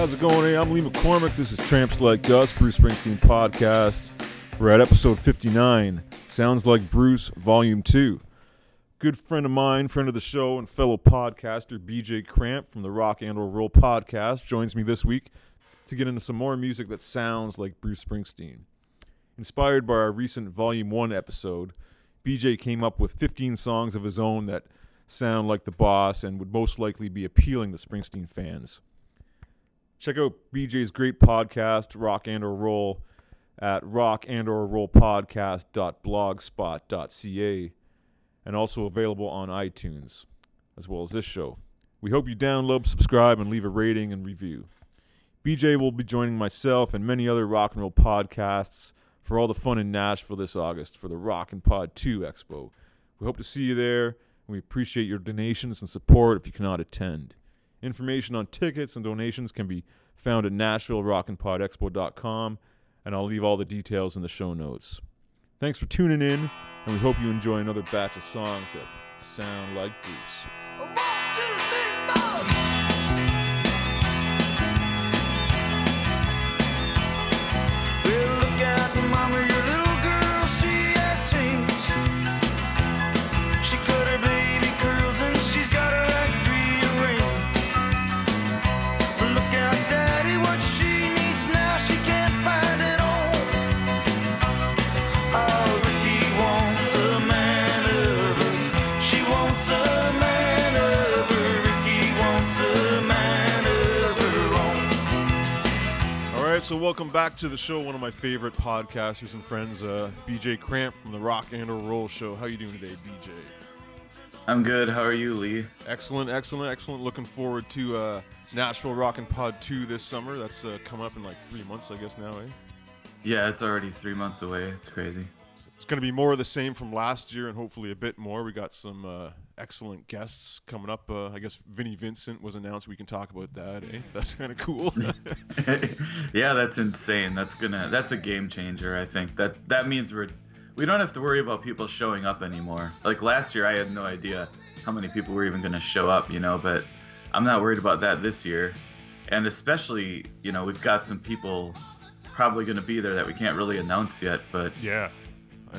How's it going? Hey, I'm Lee McCormick. This is Tramps Like Us, Bruce Springsteen podcast. We're at episode 59, Sounds Like Bruce, Volume 2. Good friend of mine, friend of the show, and fellow podcaster BJ Cramp from the Rock and Roll podcast joins me this week to get into some more music that sounds like Bruce Springsteen. Inspired by our recent Volume 1 episode, BJ came up with 15 songs of his own that sound like the boss and would most likely be appealing to Springsteen fans. Check out BJ's great podcast, Rock and or Roll, at rock and or roll podcast.blogspot.ca and also available on iTunes, as well as this show. We hope you download, subscribe, and leave a rating and review. BJ will be joining myself and many other rock and roll podcasts for all the fun in Nashville this August for the Rock and Pod 2 Expo. We hope to see you there, we appreciate your donations and support if you cannot attend. Information on tickets and donations can be found at NashvilleRockandPodExpo.com, and I'll leave all the details in the show notes. Thanks for tuning in, and we hope you enjoy another batch of songs that sound like Bruce. Oh, so welcome back to the show. One of my favorite podcasters and friends, uh, BJ Cramp from the Rock and Roll Show. How you doing today, BJ? I'm good. How are you, Lee? Excellent, excellent, excellent. Looking forward to uh, Nashville Rock and Pod 2 this summer. That's uh, coming up in like three months, I guess, now, eh? Yeah, it's already three months away. It's crazy. It's going to be more of the same from last year and hopefully a bit more. We got some uh, excellent guests coming up. Uh, I guess Vinnie Vincent was announced. We can talk about that, eh? That's kind of cool. yeah, that's insane. That's gonna. That's a game changer. I think that that means we're. We don't have to worry about people showing up anymore. Like last year, I had no idea how many people were even gonna show up. You know, but I'm not worried about that this year, and especially, you know, we've got some people probably gonna be there that we can't really announce yet. But yeah.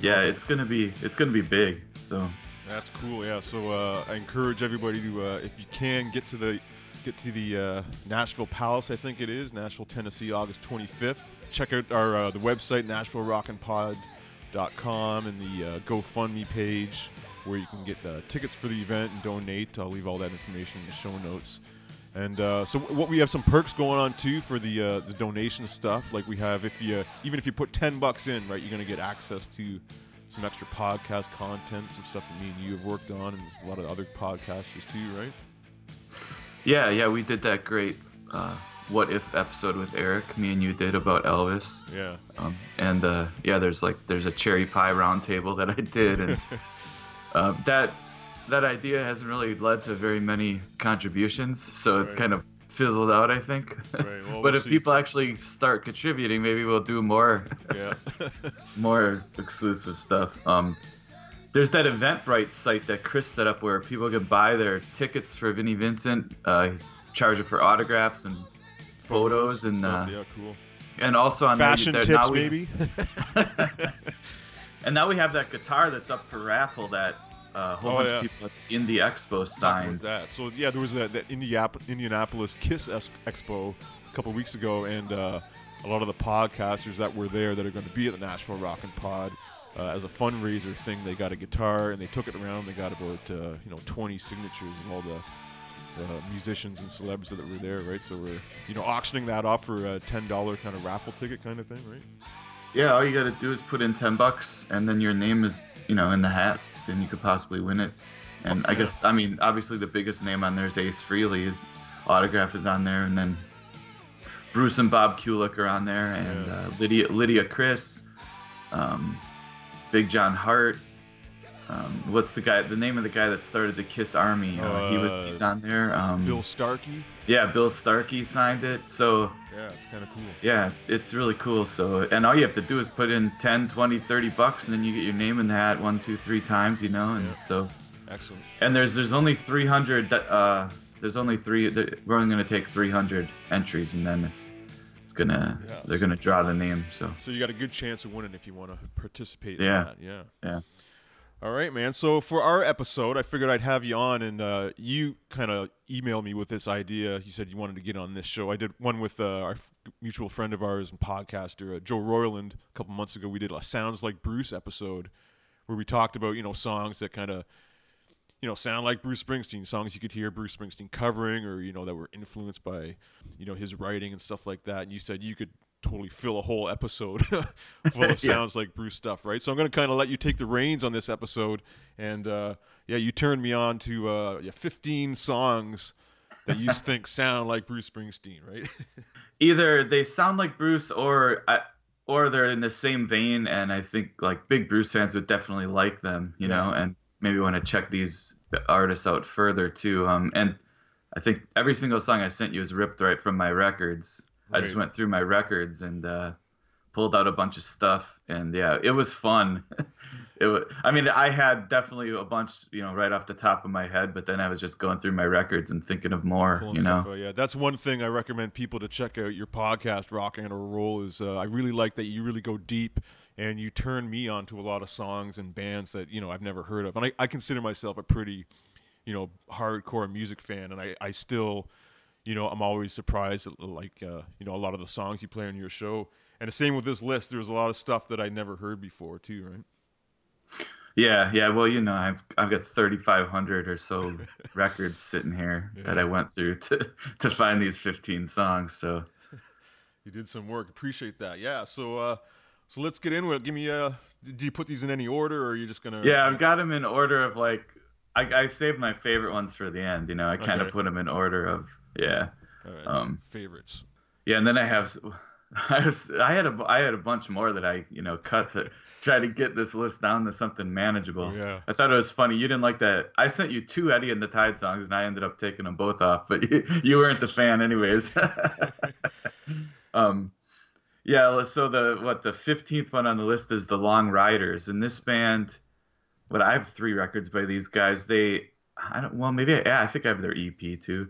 Yeah, it's gonna be it's gonna be big. So That's cool. Yeah. So uh, I encourage everybody to, uh, if you can, get to the get to the uh, Nashville Palace. I think it is Nashville, Tennessee, August 25th. Check out our uh, the website NashvilleRockandPod.com and the uh, GoFundMe page where you can get tickets for the event and donate. I'll leave all that information in the show notes. And uh, so, what we have some perks going on too for the uh, the donation stuff. Like we have, if you even if you put ten bucks in, right, you're gonna get access to some extra podcast content, some stuff that me and you have worked on, and a lot of other podcasters too, right? Yeah, yeah, we did that great uh, what if episode with Eric. Me and you did about Elvis. Yeah. Um, and uh, yeah, there's like there's a cherry pie roundtable that I did, and uh, that that idea hasn't really led to very many contributions, so Right. it kind of fizzled out, I think. Right, well, but we'll if see. people actually start contributing, maybe we'll do more Yeah. more exclusive stuff. Um, there's that Eventbrite site that Chris set up where people can buy their tickets for Vinnie Vincent. Uh, he's charging for autographs and photos and stuff. uh, yeah, cool. and also on Fashion there- tips, now we- maybe. And now we have that guitar that's up for raffle that a whole Oh, bunch yeah. of people at Indie Expo Talking signed. that. So yeah, there was that, that Indiap- Indianapolis Kiss es- Expo a couple weeks ago, and uh, a lot of the podcasters that were there that are going to be at the Nashville Rock and Pod. Uh, as a fundraiser thing, they got a guitar and they took it around. They got about uh, you know 20 signatures of all the, the musicians and celebs that were there, right? So we're you know auctioning that off for a ten dollar kind of raffle ticket kind of thing, right? Yeah, all you got to do is put in ten bucks, and then your name is you know in the hat. Then you could possibly win it. And I guess I mean obviously the biggest name on there is Ace Frehley. His autograph is on there, and then Bruce and Bob Kulick are on there, and Yeah. uh, Lydia Lydia Criss, um, Big John Harte. Um, what's the guy? The name of the guy that started the Kiss Army? Uh, he was Uh, he's on there. Um, Bill Starkey. Yeah, Bill Starkey signed it. So Yeah, it's kind of cool. yeah, it's, it's really cool. So and all you have to do is put in 10, 20, 30 bucks, and then you get your name in the hat one, two, three times, you know. And Yeah. so Excellent. and there's there's only 300 that, uh, There's only three. We're only gonna take 300 entries, and then it's gonna Yes. they're gonna draw the name. So So you got a good chance of winning if you want to participate Yeah. in that. Yeah. yeah. All right, man. So for our episode, I figured I'd have you on, and uh, you kind of emailed me with this idea. You said you wanted to get on this show. I did one with uh, our f- mutual friend of ours and podcaster uh, Joe Royland a couple months ago. We did a Sounds Like Bruce episode where we talked about you know songs that kind of you know sound like Bruce Springsteen, songs you could hear Bruce Springsteen covering, or you know that were influenced by you know his writing and stuff like that. And you said you could totally fill a whole episode full of Yeah. sounds like Bruce stuff, right? So I'm going to kind of let you take the reins on this episode, and uh, yeah, you turned me on to uh, yeah, 15 songs that you think sound like Bruce Springsteen, right? Either they sound like Bruce, or I, or they're in the same vein, and I think like big Bruce fans would definitely like them, you know, and maybe want to check these artists out further too. Um, and I think every single song I sent you is ripped right from my records. I just went through my records and uh, pulled out a bunch of stuff, and yeah, it was fun. it was, I mean, I had definitely a bunch, you know, right off the top of my head, but then I was just going through my records and thinking of more, Pulling you know. out. Yeah, that's one thing I recommend people to check out your podcast, Rock and or Roll. Is uh, I really like that you really go deep and you turn me on to a lot of songs and bands that you know I've never heard of, and I, I consider myself a pretty, you know, hardcore music fan, and I, I still, you know, I'm always surprised at like uh, you know a lot of the songs you play on your show, and the same with this list. There's a lot of stuff that I never heard before too, right? Yeah, yeah. Well, you know, I've I've got 3,500 or so records sitting here that I went through to to find these 15 songs. So You did some work. Appreciate that. Yeah. So uh, so let's get into it. Give me uh, do you put these in any order, or are you just gonna? yeah, I've got them in order of like I, I saved my favorite ones for the end. You know, I kind of Okay. put them in order of yeah, right. um, favorites. yeah. And then I have I was I had a I had a bunch more that I you know cut to try to get this list down to something manageable. Yeah. I thought it was funny. You didn't like that. I sent you two Eddie and the Tide songs, and I ended up taking them both off. But you, you weren't the fan, anyways. um, yeah. So the what the fifteenth one on the list is the Long Ryders, and this band. What I have three records by these guys. They, I don't. Well, maybe yeah. I think I have their EP too.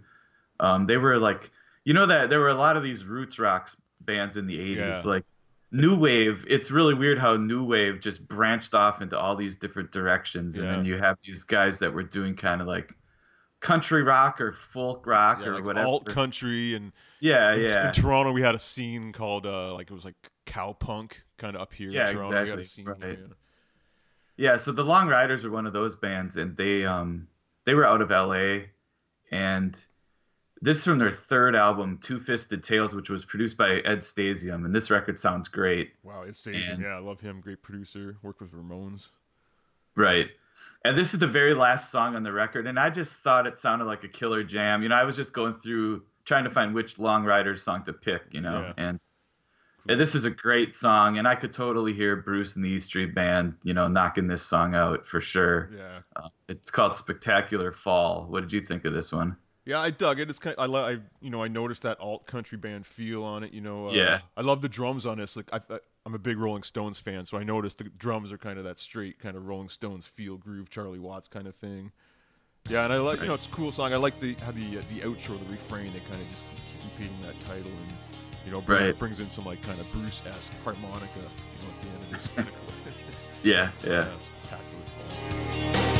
Um, they were like, you know that there were a lot of these roots rocks bands in the '80s, Yeah. like new wave it's really weird how new wave just branched off into all these different directions and then you have these guys that were doing kind of like country rock or folk rock Yeah, or like whatever alt country and yeah in, yeah in Toronto we had a scene called uh like it was like cow punk kind of up here Yeah, in Toronto. We had a exactly, scene right. yeah. yeah so the long ryders are one of those bands and they um they were out of la and this is from their third album two fisted tales which was produced by ed stasium and this record sounds great Wow, it's Stasium. And- Yeah, I love him. Great producer. Worked with Ramones. Right. And this is the very last song on the record, and I just thought it sounded like a killer jam. You know, I was just going through trying to find which Long Ryders song to pick, you know, Yeah. and, and this is a great song, and I could totally hear Bruce and the E Street Band, you know, knocking this song out for sure. Yeah. Uh, it's called Spectacular Fall. What did you think of this one? Yeah, I dug it. It's kind. I, lo- I you know I noticed that alt country band feel on it. You know. Uh, Yeah. I love the drums on this. Like I, I, I'm a big Rolling Stones fan, so I noticed the drums are kind of that straight kind of Rolling Stones feel groove, Charlie Watts kind of thing. Yeah, and I like you know it's a cool song. I like the how the uh, the outro, the refrain, they kind of just keep repeating that title and you know bring, Right. brings in some like kind of Bruce esque harmonica. You know at the end of this. Kind of cool. Yeah, yeah. yeah,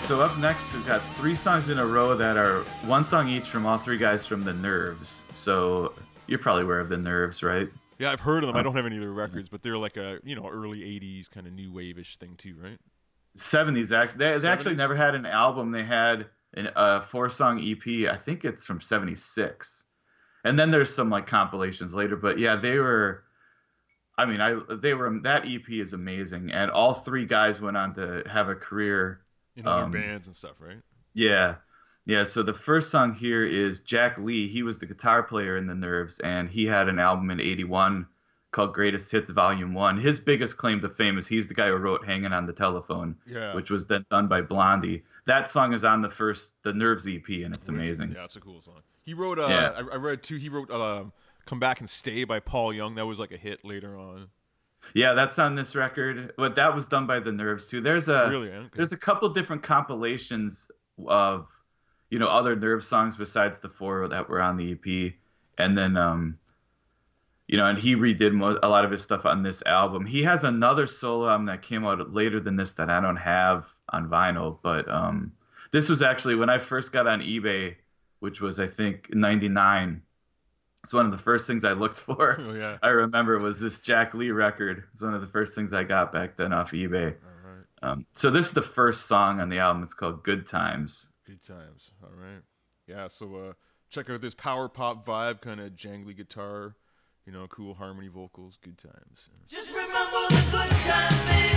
right, so up next we've got three songs in a row that are one song each from all three guys from the Nerves. So you're probably aware of the Nerves, right? Yeah, I've heard of them. I Oh. don't have any of their records, but they're like a you know early '80s kind of new wave-ish thing too, right? 70s. Act they, they actually never had an album. They had an, a four-song EP. I think it's from '76, and then there's some like compilations later. But yeah, they were. I mean, I they were that EP is amazing, and all three guys went on to have a career In other Um, bands and stuff, right? Yeah. Yeah, so the first song here is Jack Lee. He was the guitar player in The Nerves, and he had an album in 81 called Greatest Hits Volume 1. His biggest claim to fame is he's the guy who wrote Hanging on the Telephone, Yeah. which was then done by Blondie. That song is on the first The Nerves EP, and it's amazing. Yeah, it's a cool song. He wrote. Uh, Yeah. I, I read too. He wrote um, "Come Back and Stay" by Paul Young. That was like a hit later on. Yeah, that's on this record. But that was done by The Nerves, too. There's a. really? Okay. There's a couple different compilations of, you know, other Nerve songs besides the four that were on the EP, and then, um, you know, and he redid mo- a lot of his stuff on this album. He has another solo album that came out later than this that I don't have on vinyl, but um, this was actually when I first got on eBay, which was I think '99. It's one of the first things I looked for. oh yeah. I remember was this Jack Lee record. It's one of the first things I got back then off eBay. All right. Um, so this is the first song on the album. It's called "Good Times." Good times. All right. Yeah. So uh, check out this power pop vibe, kind of jangly guitar, you know, cool harmony vocals. Good times. Just remember the good times, baby.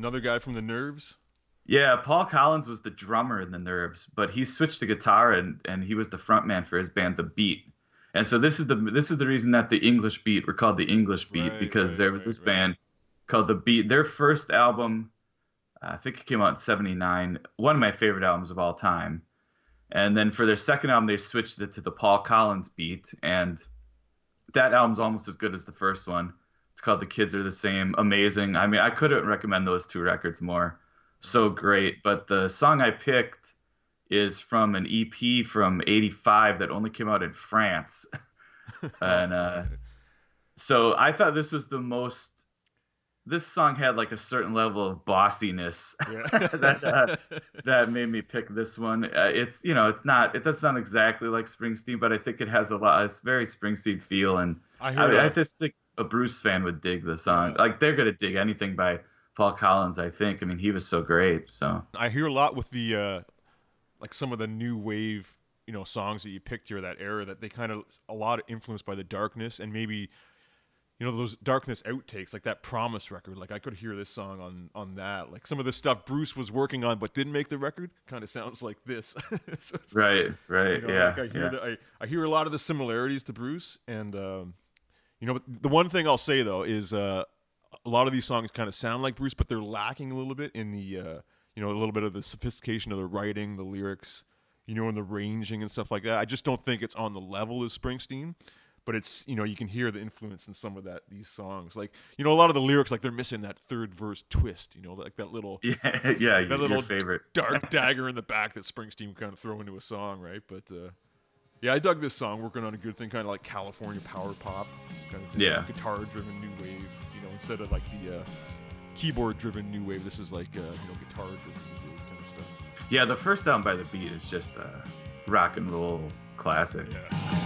Another guy from the Nerves. Yeah, Paul Collins was the drummer in the Nerves, but he switched to guitar and and he was the frontman for his band, The Beat. And so this is the this is the reason that the English Beat were called the English Beat Right, because right, there was right, this band called The Beat. Their first album, I think it came out in '79, one of my favorite albums of all time. And then for their second album, they switched it to the Paul Collins Beat, and that album's almost as good as the first one. It's called The Kids Are the Same. Amazing. I mean, I couldn't recommend those two records more. So great. But the song I picked is from an EP from 85 that only came out in France. and uh, so I thought this was the most. This song had like a certain level of bossiness Yeah. that uh, that made me pick this one. Uh, it's you know it's not it doesn't sound exactly like Springsteen, but I think it has a lot. It's very Springsteen feel, and I I. I, just think a Bruce fan would dig the song. Like they're gonna dig anything by Paul Collins. I think. I mean, he was so great. So I hear a lot with the uh, like some of the new wave, you know, songs that you picked here that era that they kind of a lot of influenced by the darkness and maybe you know those darkness outtakes like that promise record like i could hear this song on on that like some of the stuff bruce was working on but didn't make the record kind of sounds like this so right, right, you know, yeah, like I hear yeah. the, I, I hear a lot of the similarities to Bruce, and um, you know, but the one thing I'll say though is uh, a lot of these songs kind of sound like Bruce, but they're lacking a little bit in the uh, you know a little bit of the sophistication of the writing, the lyrics, you know, and the ranging and stuff like that. I just don't think it's on the level as Springsteen. But it's you know you can hear the influence in some of that these songs like you know a lot of the lyrics like they're missing that third verse twist you know like that little Yeah, yeah, your, little favorite. dark dagger in the back that Springsteen kind of throw into a song, right? But uh, yeah, I dug this song, working on a good thing, kind of like California power pop, kind of thing, Yeah. guitar-driven new wave. You know, instead of like the uh, keyboard-driven new wave, this is like uh, you know guitar-driven new wave kind of stuff. Yeah, the first down by the beat is just a rock and roll classic. Yeah.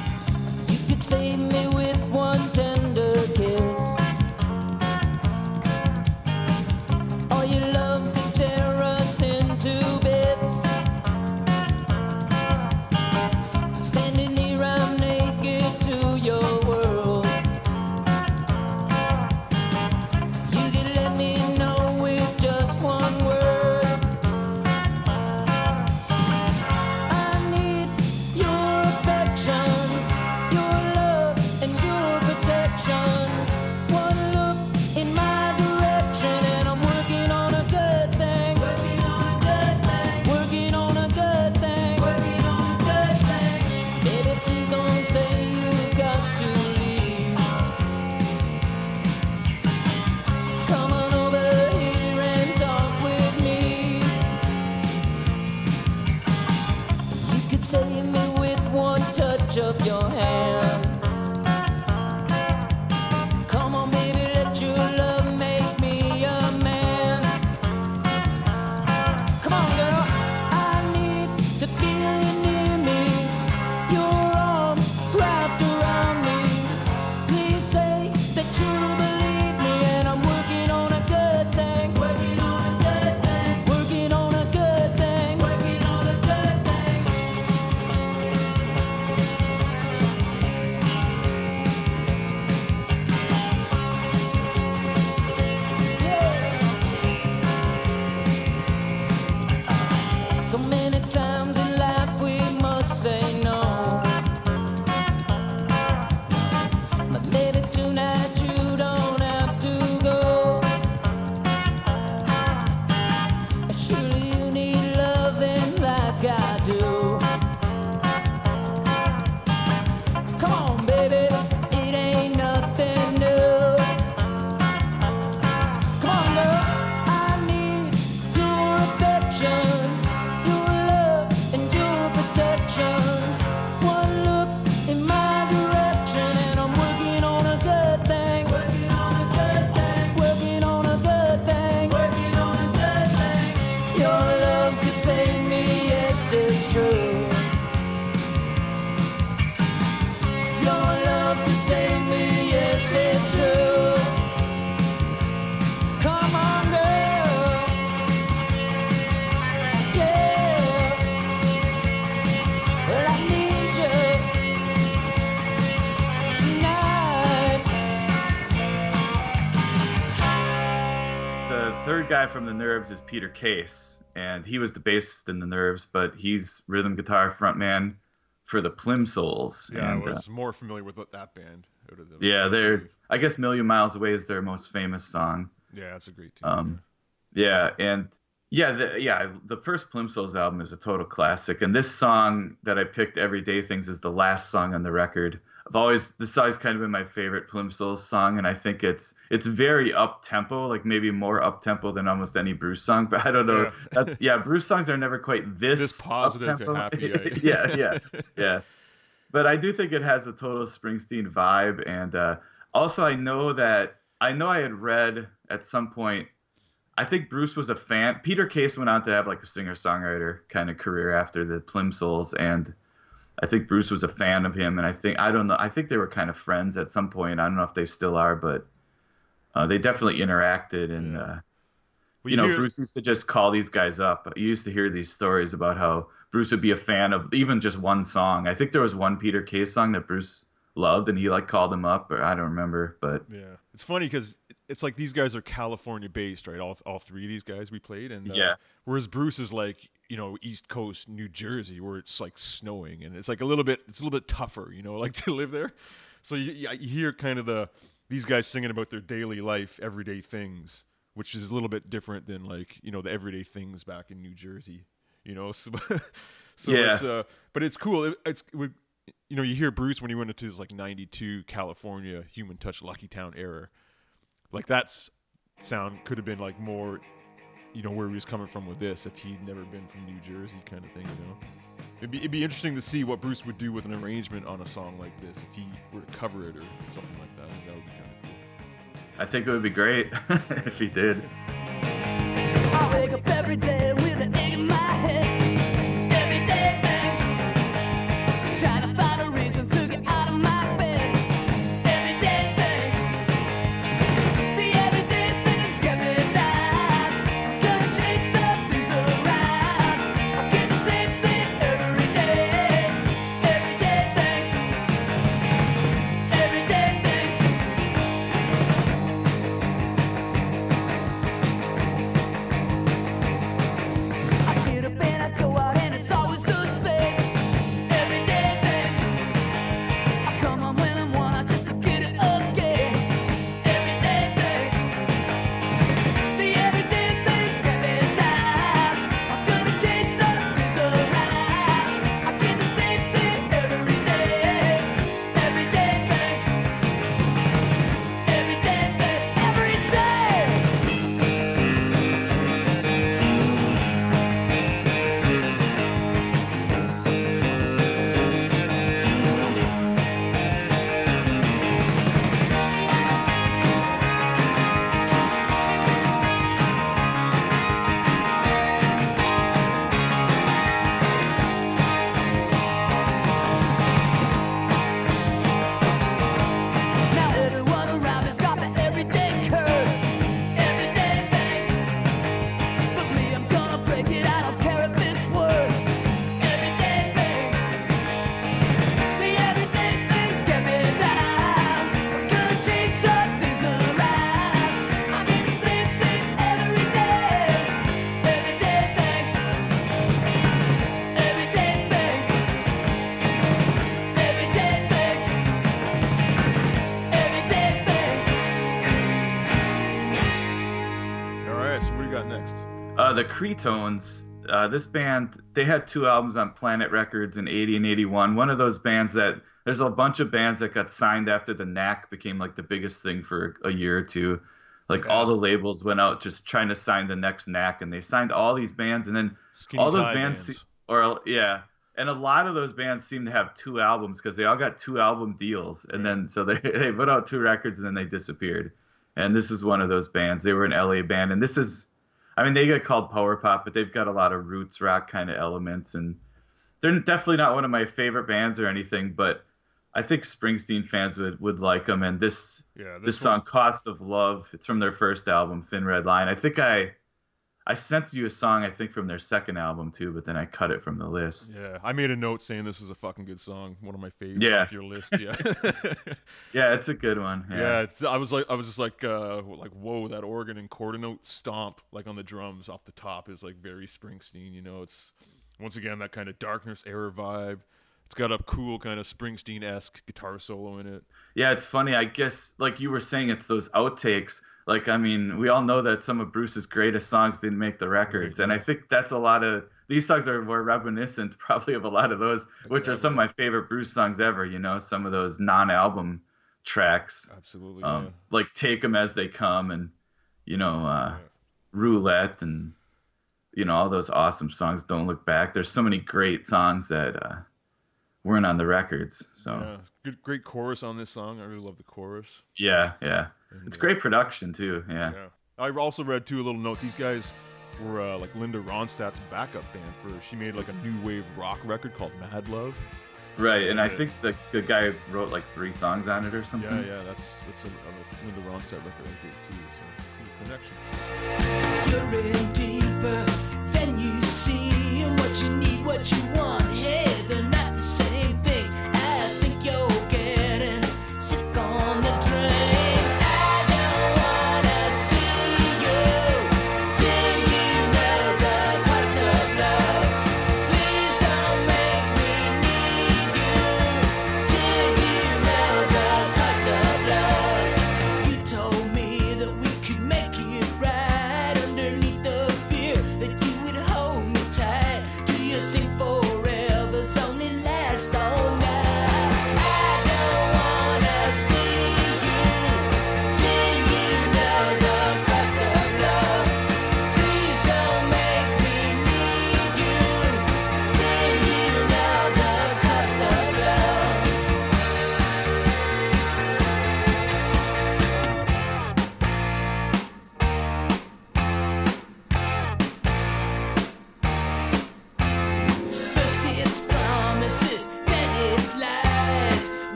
Third guy from the Nerves is Peter Case, and he was the bassist in the Nerves, but he's rhythm guitar frontman for the Plimsouls. Yeah, and, I uh, was more familiar with that band. out of the- yeah, they're. I guess "Million Miles Away" is their most famous song. Yeah, that's a great tune. Um, yeah, and yeah, the, yeah, the first Plimsouls album is a total classic, and this song that I picked, "Everyday Things," is the last song on the record. I've always this song's kind of been my favorite Plimsouls song, and I think it's it's very up tempo, like maybe more up tempo than almost any Bruce song. But I don't know. Yeah. That, yeah, Bruce songs are never quite this This positive and happy, right? yeah, yeah, yeah. But I do think it has a total Springsteen vibe, and uh, also I know that I know I had read at some point. I think Bruce was a fan. Peter Case went on to have like a singer songwriter kind of career after the Plimsouls, and I think Bruce was a fan of him. And I think I don't know. I think they were kind of friends at some point. I don't know if they still are, but uh, they definitely interacted. And Yeah. uh, Well, you know, hear- Bruce used to just call these guys up. You used to hear these stories about how Bruce would be a fan of even just one song. I think there was one Peter Case song that Bruce loved, and he like called him up, or I don't remember, but Yeah, it's funny because it's like these guys are California based, right? All all three of these guys we played, and uh, Yeah. Whereas Bruce is like you know East Coast New Jersey, where it's like snowing, and it's like a little bit it's a little bit tougher, you know, like to live there. So you, you hear kind of the these guys singing about their daily life, everyday things, which is a little bit different than like you know the everyday things back in New Jersey. You know, so, so Yeah. it's uh, but it's cool. It, it's it would, you know you hear Bruce when he went into his like '92 California Human Touch Lucky Town era, like that's sound could have been like more, you know, where he was coming from with this if he'd never been from New Jersey kind of thing. You know, it'd be it'd be interesting to see what Bruce would do with an arrangement on a song like this if he were to cover it or something like that. I think that would be kind of cool. I think it would be great if he did. Cretones, uh, this band, they had two albums on Planet Records in 80 and 81. One of those bands that there's a bunch of bands that got signed after the Knack became like the biggest thing for a year or two. Like all the labels went out just trying to sign the next Knack, and they signed all these bands, and then Skinny all those bands, bands. se- or yeah, and a lot of those bands seem to have two albums because they all got two album deals, and then so they they put out two records and then they disappeared. And this is one of those bands. They were an LA band, and this is, I mean, they get called power pop, but they've got a lot of roots rock kind of elements, and they're definitely not one of my favorite bands or anything, but I think Springsteen fans would would like them. And this Yeah, this song "Cost of Love," it's from their first album, Thin Red Line. I think I I sent you a song I think from their second album too, but then I cut it from the list. Yeah, I made a note saying this is a fucking good song, one of my favorites Yeah. off your list. Yeah, Yeah, it's a good one. yeah. Yeah. it's, I was like, I was just like, uh, like, whoa, that organ and quarter note stomp, like on the drums off the top, is like very Springsteen. You know, it's once again that kind of darkness era vibe. It's got a cool kind of Springsteen esque guitar solo in it. Yeah, it's funny. I guess like you were saying, it's those outtakes. Like I mean, we all know that some of Bruce's greatest songs didn't make the records, and I think that's a lot of these songs are more reminiscent probably of a lot of those, which are some of my favorite Bruce songs ever. You know, some of those non-album tracks. Absolutely. um, yeah. like take them as they come and you know uh, Yeah. roulette and you know all those awesome songs don't look back there's so many great songs that uh, weren't on the records so Yeah, good, great chorus on this song. I really love the chorus. yeah yeah it's uh, great production too yeah Yeah. I also read too a little note. These guys were uh, like Linda Ronstadt's backup band for. She made like a new wave rock record called Mad Love. right and i think the, the guy wrote like three songs on it or something Yeah, yeah, that's that's a, a Linda Ronstadt record I did too. So cool connection. You're in deeper than you see. What you need, what you want.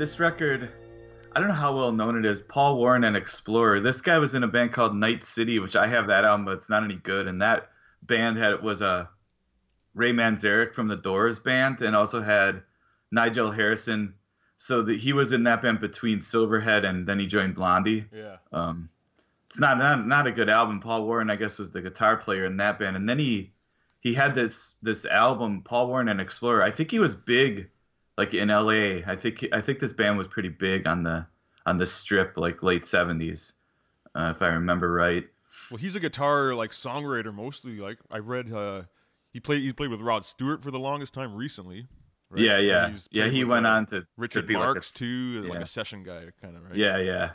This record, I don't know how well known it is. Paul Warren and Explorer. This guy was in a band called Night City, which I have that album, but it's not any good. And that band had was a Ray Manzarek from the Doors band, and also had Nigel Harrison. So that he was in that band between Silverhead and then he joined Blondie. Yeah. Um, it's not, not not a good album. Paul Warren, I guess, was the guitar player in that band, and then he he had this this album, Paul Warren and Explorer. I think he was big, like in L.A. I think I think this band was pretty big on the on the strip, like late '70s, uh, if I remember right. Well, he's a guitar like songwriter mostly. Like I read, uh, he played he played with Rod Stewart for the longest time recently. right? Yeah, yeah, yeah. He went uh, on to Richard to be like a Marks too, like a session guy, kind of right. Yeah, yeah.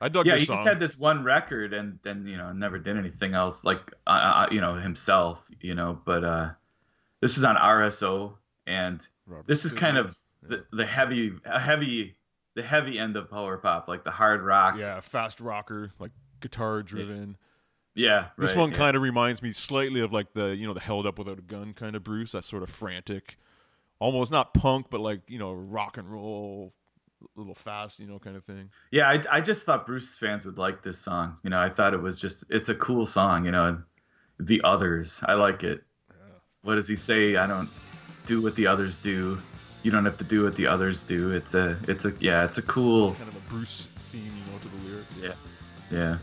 I dug yeah, he song. just had this one record and then you know never did anything else like uh, uh, you know himself you know but uh this was on RSO and Robert this is kind of the, the heavy heavy the heavy end of power pop like the hard rock yeah, fast rocker, like guitar driven. yeah This right, one yeah. kind of reminds me slightly of like the you know the held up without a gun kind of Bruce. That sort of frantic, almost not punk, but like you know rock and roll, a little fast, you know, kind of thing. yeah I, I just thought Bruce fans would like this song you know I thought it was just it's a cool song you know the others I like it what does he say I don't do what the others do. You don't have to do what the others do. It's a it's a yeah it's a cool Kind of a Bruce theme, you know, to the lyrics. yeah. Yeah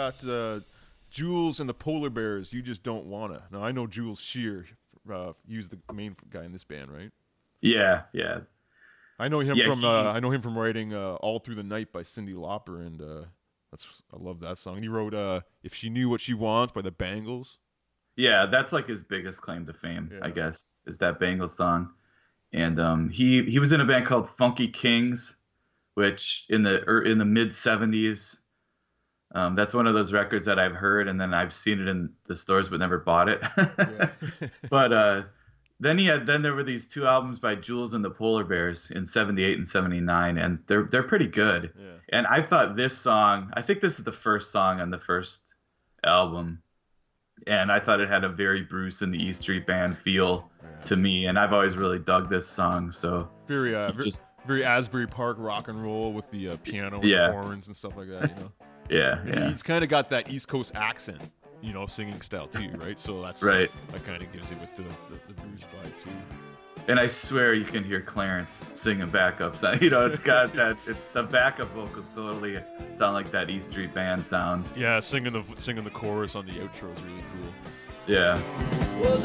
got uh, Jules and the Polar Bears. You just don't wanna. Now I know Jules Shear. Uh, he's the main guy in this band, right? yeah yeah I know him Yeah, from he- uh, I know him from writing uh, "All Through the Night" by Cyndi Lauper, and uh, that's I love that song. And he wrote uh, "If She Knew What She Wants" by the Bangles. Yeah, that's like his biggest claim to fame, I guess, is that Bangles song. And um, he he was in a band called Funky Kings, which in the er, in the mid '70s, um, that's one of those records that I've heard and then I've seen it in the stores but never bought it. but uh, then he had then there were these two albums by Jules and the Polar Bears in '78 and '79, and they're they're pretty good. yeah. And I thought this song, I think this is the first song on the first album. And I thought it had a very Bruce and the E Street Band feel to me. And I've always really dug this song. So Very uh, just, very Asbury Park rock and roll with the uh, piano and Yeah. horns and stuff like that. You know, yeah, yeah. he's kind of got that East Coast accent, you know, singing style too, right? So that's Right. Uh, that kind of gives it with the, the, the Bruce vibe too. And I swear you can hear Clarence singing backups. You know, it's got that. It, the backup vocals totally sound like that E Street Band sound. Yeah, singing the singing the chorus on the outro is really cool. Yeah. Well,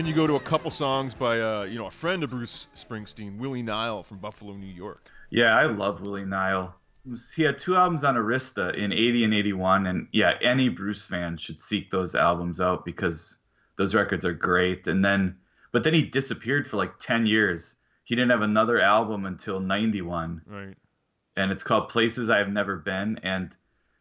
then you go to a couple songs by uh, you know a friend of Bruce Springsteen, Willie Nile from Buffalo, New York. Yeah, I love Willie Nile. He had two albums on Arista in 80 and 81. And yeah, any Bruce fan should seek those albums out because those records are great. And then, but then he disappeared for like 10 years. He didn't have another album until 91. Right. And it's called Places I Have Never Been. And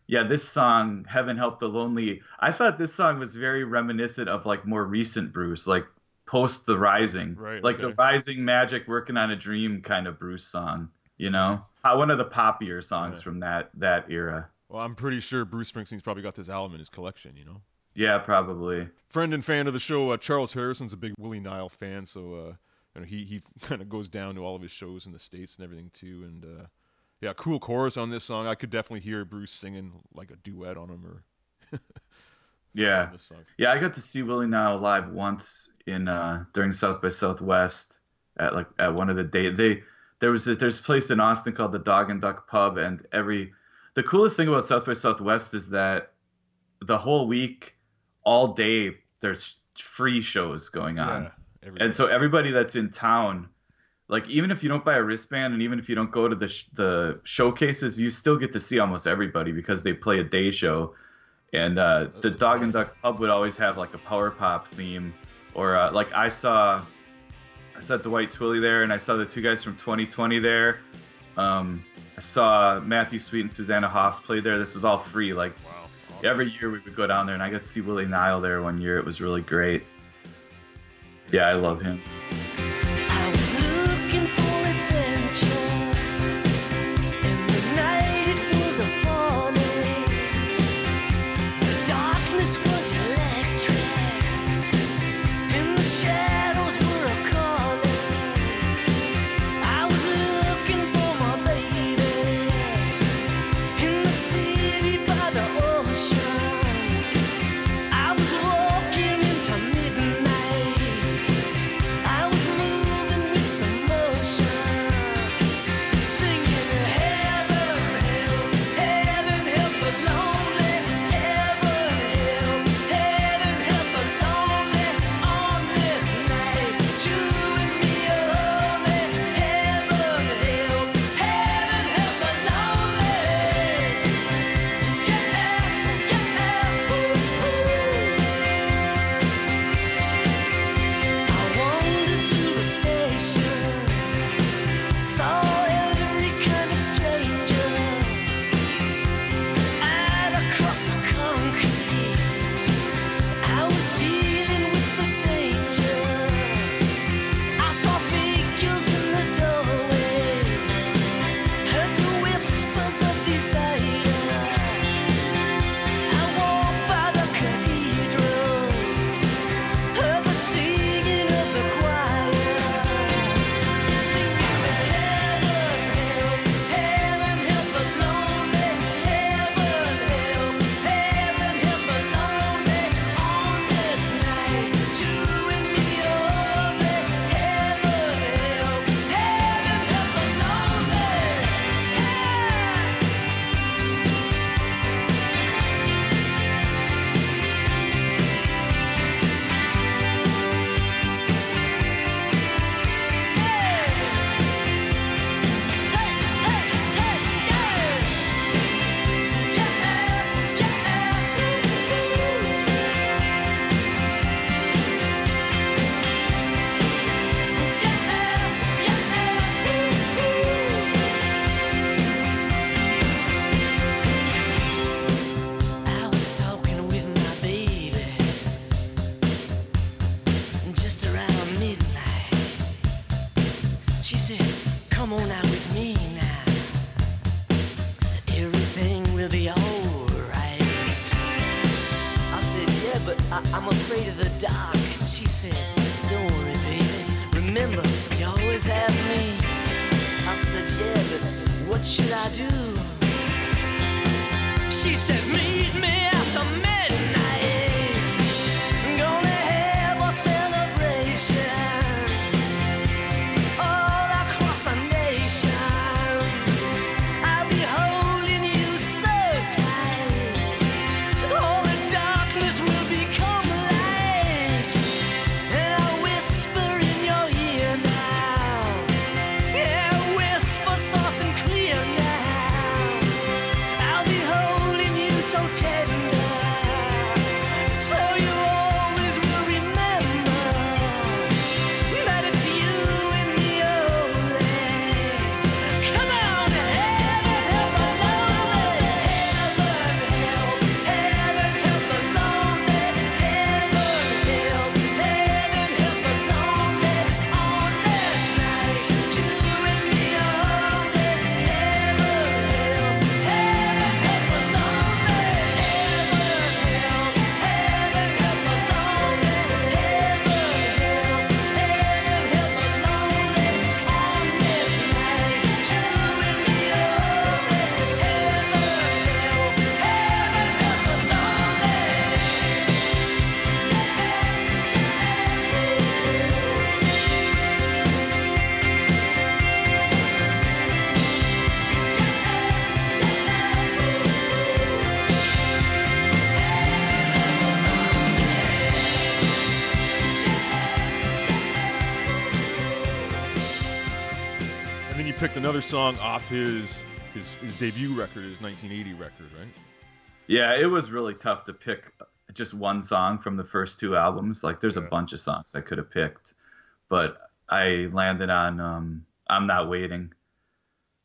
yeah, this song, Heaven Help the Lonely, I thought this song was very reminiscent of like more recent Bruce, like post The Rising. Right, Like the. Rising Magic Working on a Dream kind of Bruce song, you know? Uh, one of the poppier songs Yeah. from that that era. Well, I'm pretty sure Bruce Springsteen's probably got this album in his collection. You know. Yeah, probably. Friend and fan of the show, uh, Charles Harrison's a big Willie Nile fan, so uh, you know, he he kind of goes down to all of his shows in the states and everything too. And uh, yeah, cool chorus on this song. I could definitely hear Bruce singing like a duet on him or Yeah. on. Yeah, I got to see Willie Nile live once in uh during South by Southwest at like at one of the day they there was a, there's a place in Austin called the Dog and Duck Pub and every the coolest thing about South by Southwest is that the whole week all day there's free shows going on. Yeah, And so everybody that's in town, like even if you don't buy a wristband and even if you don't go to the sh- the showcases, you still get to see almost everybody because they play a day show. And uh, the Dog and Duck Pub would always have like a power pop theme, or uh, like I saw, I saw Dwight Twilley there, and I saw the two guys from 2020 there. Um, I saw Matthew Sweet and Susanna Hoffs play there. This was all free. Like wow, awesome. every year we would go down there, and I got to see Willie Nile there one year. It was really great. Yeah, I love him. do. another song off his his, his debut record, his 1980 record, right? Yeah, it was really tough to pick just one song from the first two albums. Like, there's yeah. a bunch of songs I could have picked, but I landed on um, "I'm Not Waiting."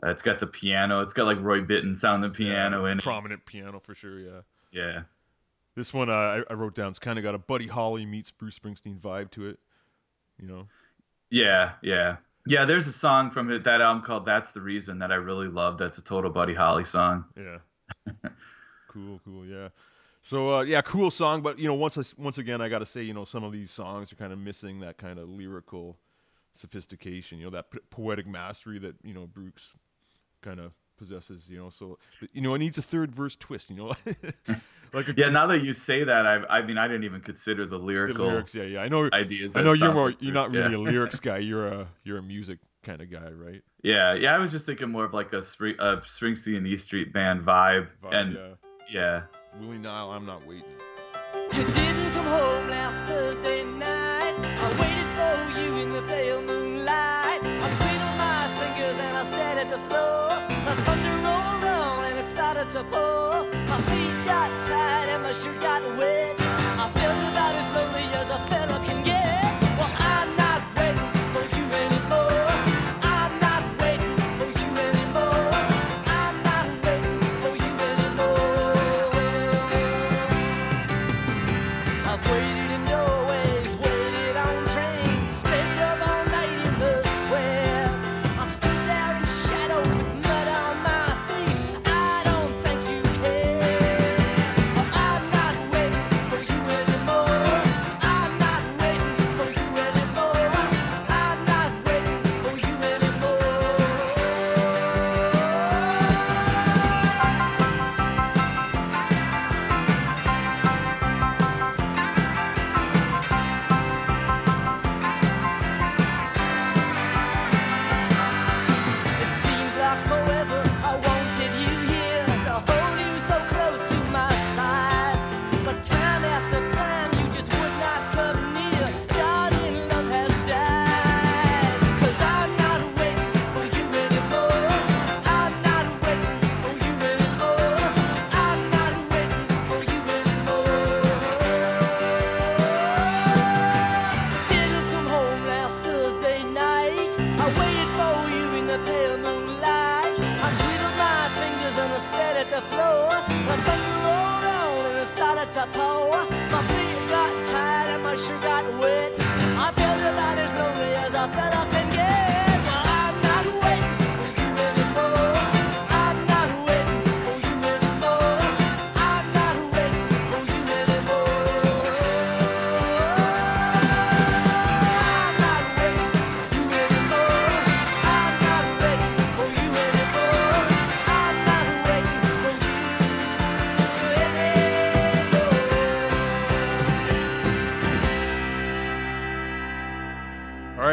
Uh, it's got the piano. It's got like Roy Bittan sounding piano yeah, in prominent it. piano for sure. Yeah. Yeah. This one uh, I, I wrote down. It's kind of got a Buddy Holly meets Bruce Springsteen vibe to it. You know. Yeah, yeah yeah. There's a song from it, that album called "That's the Reason" that I really love. That's a total Buddy Holly song. Yeah. cool, cool, yeah. So uh, yeah, cool song, but you know, once I once again, I got to say, you know, some of these songs are kind of missing that kind of lyrical sophistication, you know, that p- poetic mastery that you know Bruce kind of possesses, you know. So you know, it needs a third verse twist, you know, like a, Yeah, now that you say that, I, I mean, I didn't even consider the the lyrical lyrics. Yeah, yeah. I know. ideas. I know you're more. like you're not really yeah. a lyrics guy. You're a you're a music kind of guy, right? Yeah, yeah. I was just thinking more of like a, Spring, a Springsteen E Street Band vibe, Vibe, and yeah. yeah, Willie Nile, I'm not waiting. You didn't come home last Thursday started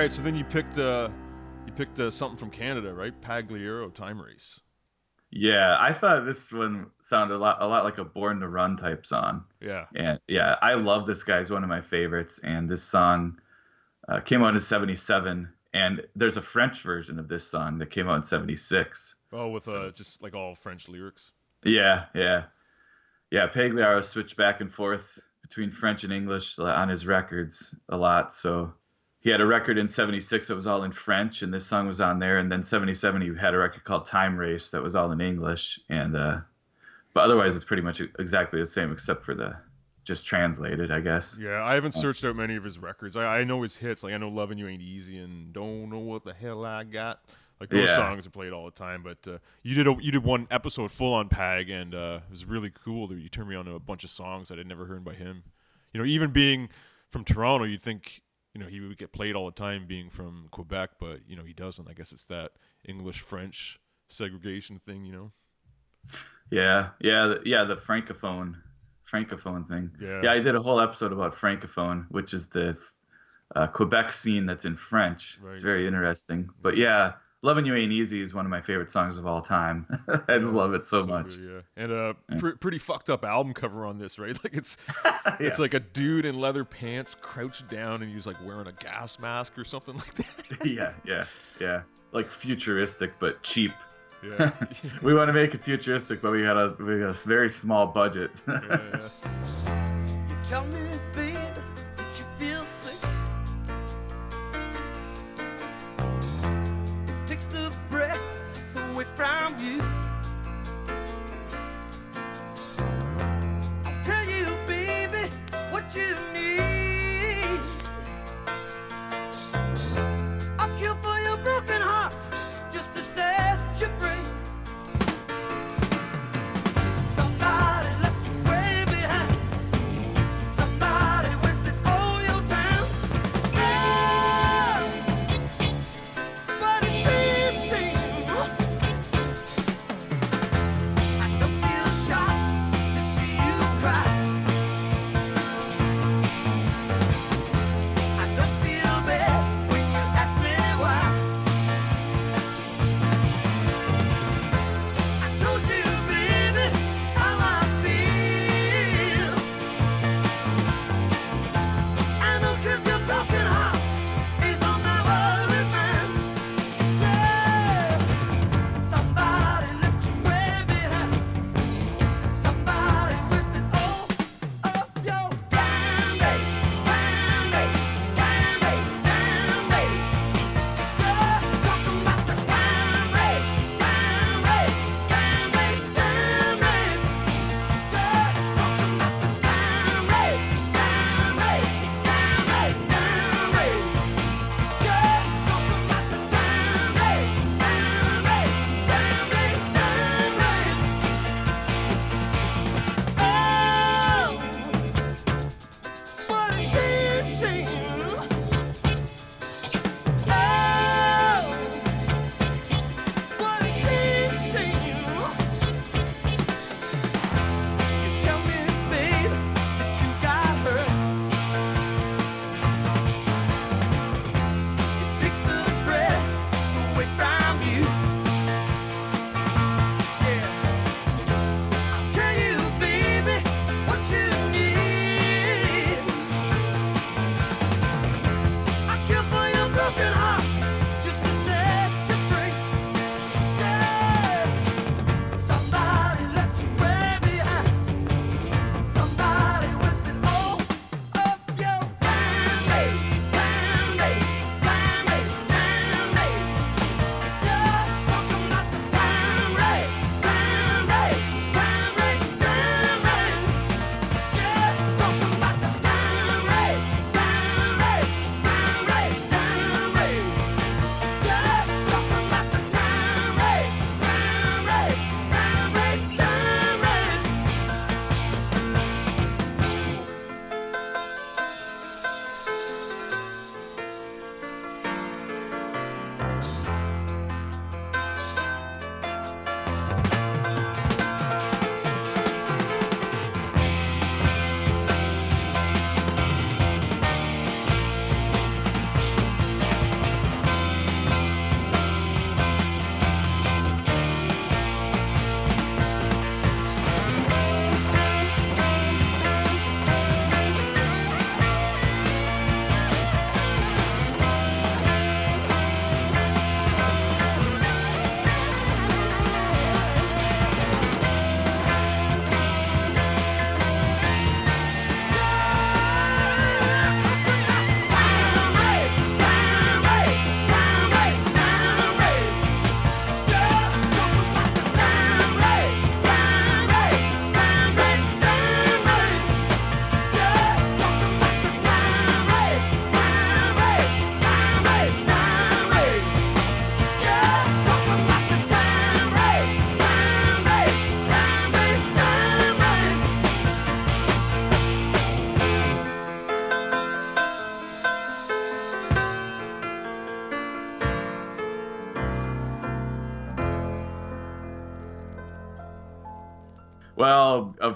right, so then you picked uh, you picked uh, something from Canada, right? Pagliaro Time Race. yeah. I thought this one sounded a lot, a lot like a Born to Run type song. Yeah, And yeah, I love this guy. He's one of my favorites. And this song uh, came out in '77, and there's a French version of this song that came out in '76. oh, with uh, just like all French lyrics. Yeah, yeah, yeah. Pagliaro switched back and forth between French and English on his records a lot. So he had a record in '76 that was all in French, and this song was on there. And then '77 he had a record called Time Race that was all in English. And uh, but otherwise it's pretty much exactly the same except for the just translated, I guess. Yeah, I haven't searched out many of his records. I, I know his hits, like I know "Loving You Ain't Easy" and "Don't Know What the Hell I Got." Like those Yeah. songs are played all the time. But uh, you did a, you did one episode full on Pag, and uh, it was really cool. that You turned me on to a bunch of songs that I'd never heard by him. You know, even being from Toronto, you'd think you know he would get played all the time, being from Quebec, but you know he doesn't. I guess it's that English French segregation thing. You know. Yeah, yeah, the- yeah. The francophone, francophone thing. Yeah. Yeah, I did a whole episode about francophone, which is the uh, Quebec scene that's in French. Right. It's very interesting. But yeah, Loving You Ain't Easy is one of my favorite songs of all time. I just love it so, so much. Good, yeah. And a yeah. pr- pretty fucked up album cover on this, right? Like it's yeah. it's like a dude in leather pants crouched down and he's like wearing a gas mask or something like that. yeah, yeah, yeah. Like futuristic but cheap. Yeah. we want to make it futuristic, but we had a we a very small budget. yeah,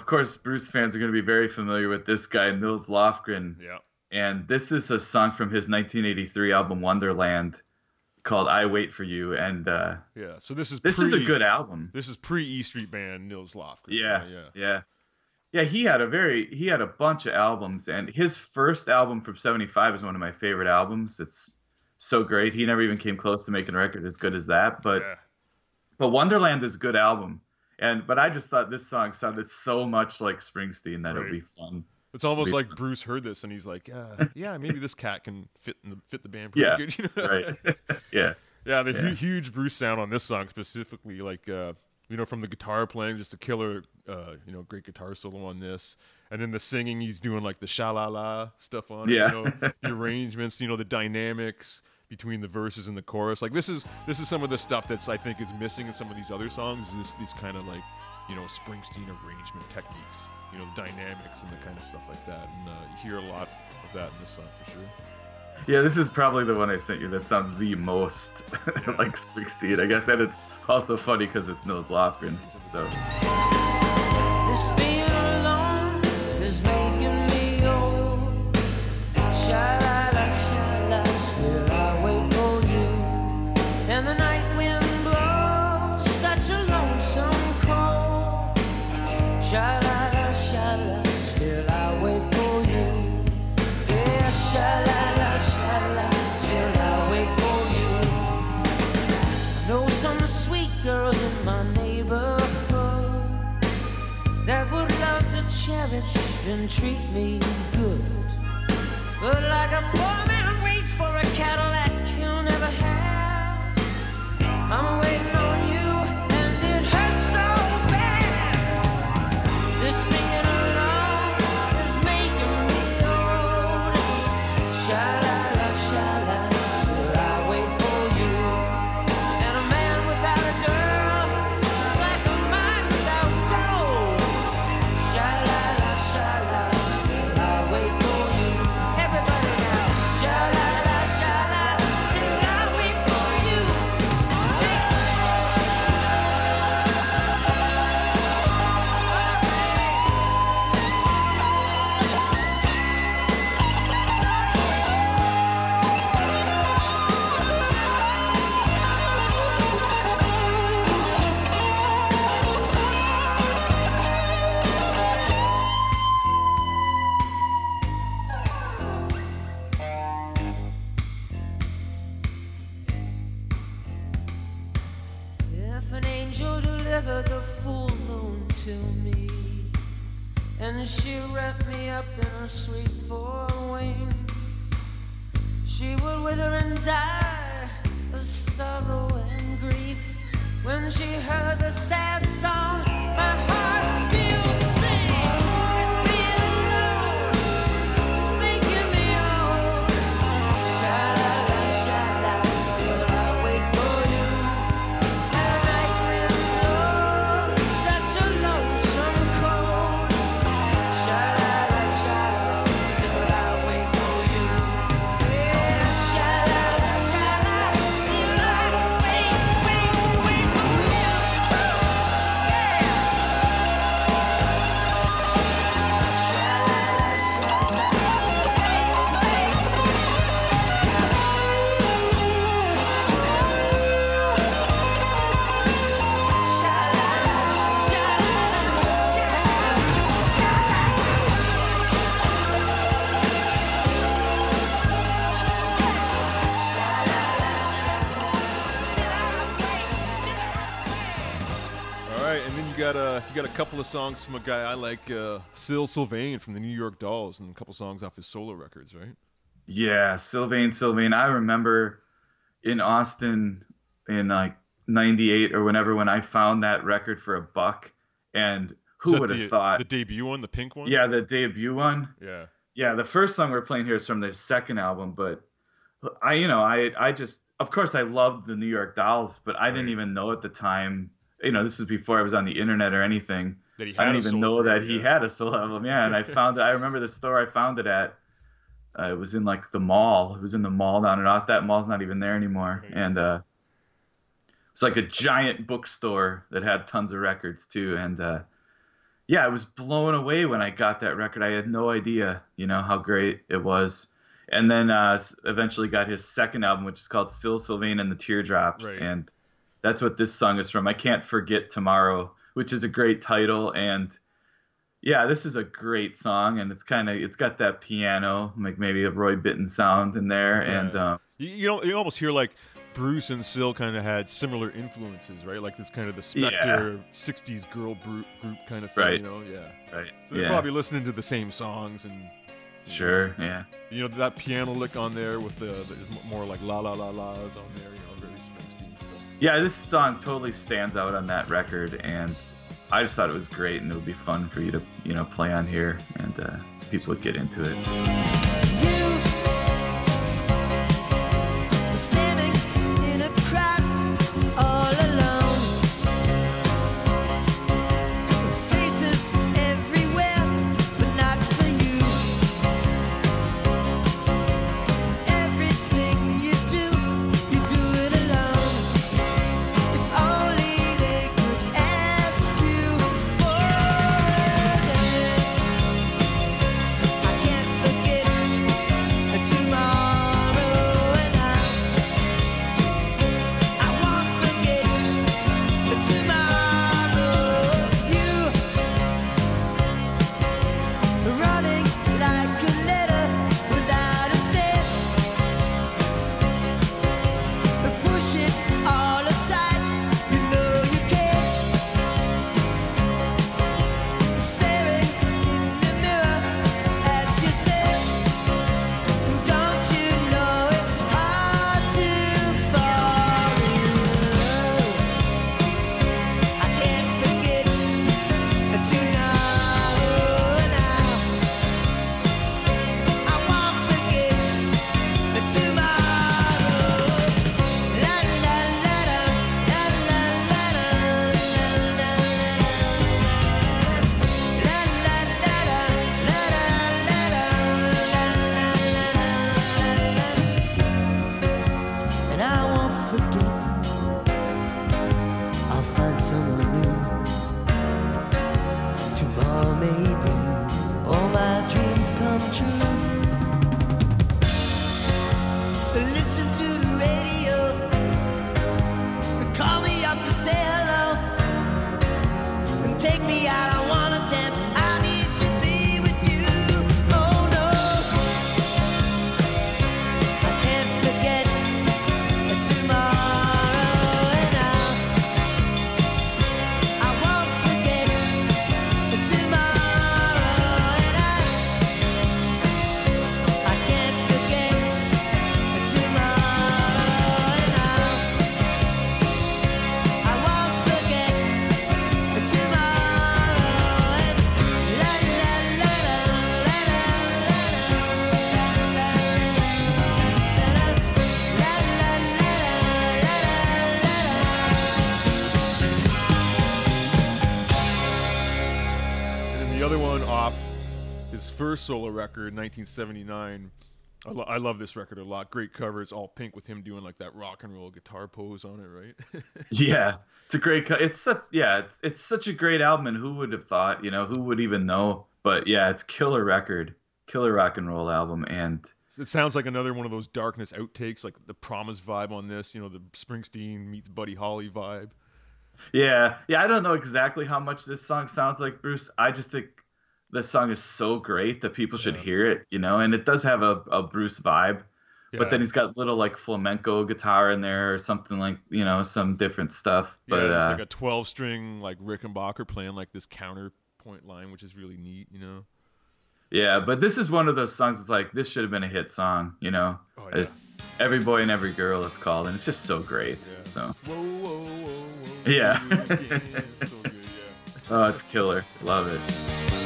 of course, Bruce fans are going to be very familiar with this guy, Nils Lofgren. Yeah. And this is a song from his 1983 album Wonderland called "I Wait for You." And uh, yeah, so this is this pre, is a good album. This is pre E Street Band Nils Lofgren. Yeah, yeah, yeah, yeah. He had a very he had a bunch of albums, and his first album from '75 is one of my favorite albums. It's so great. He never even came close to making a record as good as that. But yeah. but Wonderland is a good album I just thought this song sounded so much like Springsteen that it would be fun. It's almost like Bruce heard this and he's like, uh, yeah, maybe this cat can fit in the, fit the band pretty Yeah, good. You know? Right? yeah. Yeah, the hu- Yeah. huge Bruce sound on this song specifically, like uh, you know, from the guitar playing, just a killer, uh, you know, great guitar solo on this, and then the singing, he's doing like the sha la la stuff on Yeah. it, you know, the arrangements, you know, the dynamics between the verses and the chorus. Like this is this is some of the stuff that's I think is missing in some of these other songs. Is this these kind of like you know Springsteen arrangement techniques, you know, dynamics and the kind of stuff like that, and uh, you hear a lot of that in this song for sure. Yeah, this is probably the one I sent you that sounds the most like Springsteen, I guess. And it's also funny because it's Nils Lofgren. So, Sha-la-la, sha-la, still I wait for you. Yeah, sha-la-la, sha-la, still I wait for you. I know some sweet girls in my neighborhood that would love to cherish and treat me good. But like a poor man waits for a Cadillac he'll never have, I'm waiting wither and die of sorrow and grief. When she heard the sad got a couple of songs from a guy I like, uh, Syl Sylvain from the New York Dolls, and a couple songs off his solo records, right? yeah, Sylvain, Sylvain. I remember in Austin in like 98 or whenever when I found that record for a buck. And who would have thought? the debut one, the pink one? yeah, the debut one. yeah. Yeah, the first song we're playing here is from the second album, but I, you know, I, I just, of course, I loved the New York Dolls, but I didn't even know at the time. You know, this was before I was on the internet or anything. That he I didn't even know that he yeah. had a solo album. Yeah, and I found it. I remember the store I found it at. Uh, it was in like the mall. It was in the mall down in Austin. That mall's not even there anymore. Right. And uh, it's like a giant bookstore that had tons of records too. And uh, yeah, I was blown away when I got that record. I had no idea, you know, how great it was. And then uh, eventually got his second album, which is called Syl Sylvain and the Teardrops. Right. And that's what this song is from. I Can't Forget Tomorrow, which is a great title. And yeah, this is a great song. And it's kind of, it's got that piano, like maybe a Roy Bittan sound in there. And um, You, you know, you almost hear like Bruce and Syl kind of had similar influences, right? Like this kind of the Yeah. Spector '60s girl group, group kind of thing, Right. you know? Yeah. Right. So they're yeah. probably listening to the same songs and Sure. Yeah. you know that piano lick on there with the, the more like la la la la's on there, you know, very Springsteen stuff. Yeah, this song totally stands out on that record, and I just thought it was great, and it would be fun for you to, you know, play on here, and uh, people would get into it. Solo record, 1979. I, lo- I love this record a lot. Great cover. It's all pink with him doing like that rock and roll guitar pose on it, right? Yeah, it's a great. Co- it's such, yeah, it's it's such a great album, and who would have thought? You know, who would even know? But yeah, it's killer record, killer rock and roll album, and it sounds like another one of those darkness outtakes, like the Promise vibe on this. You know, the Springsteen meets Buddy Holly vibe. yeah, yeah. I don't know exactly how much this song sounds like Bruce. I just think this song is so great that people should Yeah. hear it. You know, and it does have a, a Bruce vibe. But then he's got little like flamenco guitar in there or something like you know some different stuff. Yeah, it's uh, like a 12 string like Rickenbacker playing like this counterpoint line, which is really neat, you know. yeah, but this is one of those songs that's like this should have been a hit song. You know, Oh Uh, every boy and every girl it's called, and it's just so great. Yeah. So Whoa, whoa, whoa. Yeah. do it again. so good, yeah. oh, it's killer. Love it.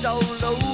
so low.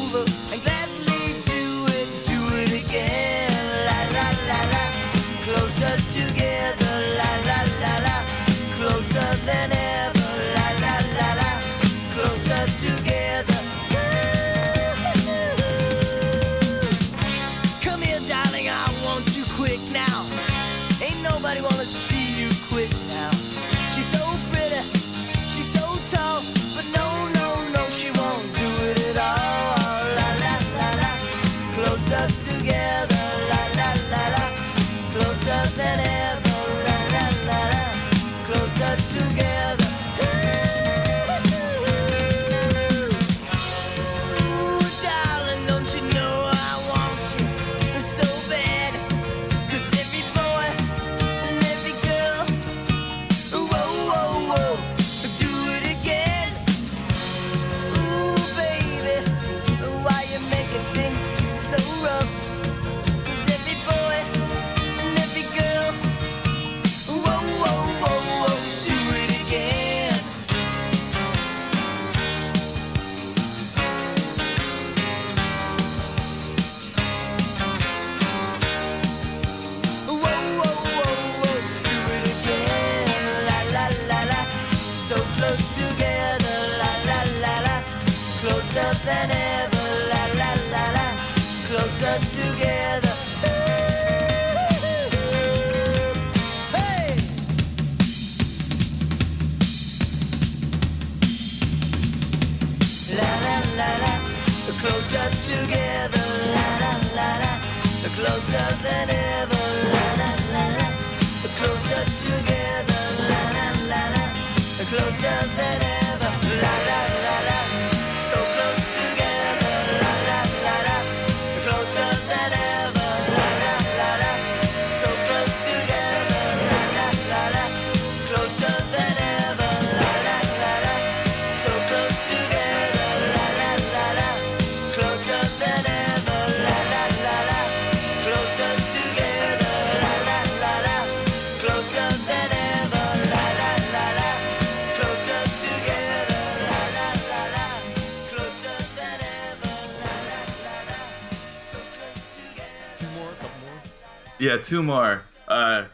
Yeah, two more. Uh,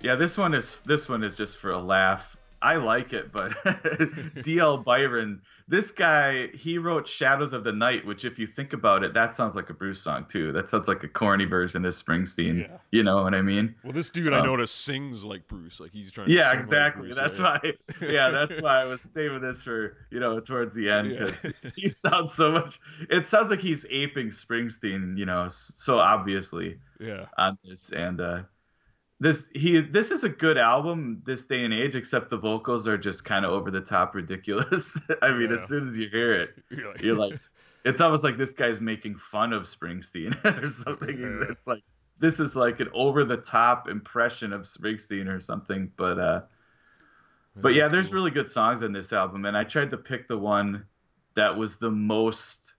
yeah, this one is this one is just for a laugh. I like it, but DL Byron, this guy, he wrote Shadows of the Night, which, if you think about it, that sounds like a Bruce song too. That sounds like a corny version of Springsteen. Yeah. You know what I mean? Well, this dude I Um, noticed sings like Bruce, like he's trying. to Yeah, sing like exactly. Bruce, that's yeah. why. Yeah, that's why I was saving this for you know towards the end Yeah. because he sounds so much. It sounds like he's aping Springsteen, you know, so obviously Yeah, on this and uh this he this is a good album this day and age except the vocals are just kind of over the top ridiculous i mean Yeah. as soon as you hear it you're like, you're like it's almost like this guy's making fun of springsteen or something Yeah. it's like this is like an over the top impression of springsteen or something but uh but yeah there's cool. really good songs on this album and i tried to pick the one that was the most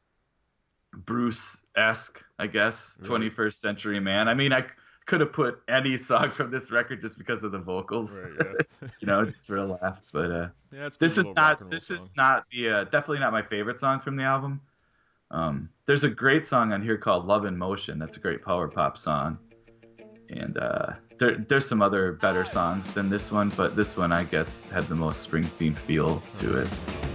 bruce-esque i guess Really? 21st century man i mean i could have put any song from this record just because of the vocals. Right, yeah. you know just for a laugh but uh yeah this is not this is not the uh, definitely not my favorite song from the album. Um there's a great song on here called love in motion. That's a great power pop song. And uh there, there's some other better songs than this one but this one i guess had the most springsteen feel to it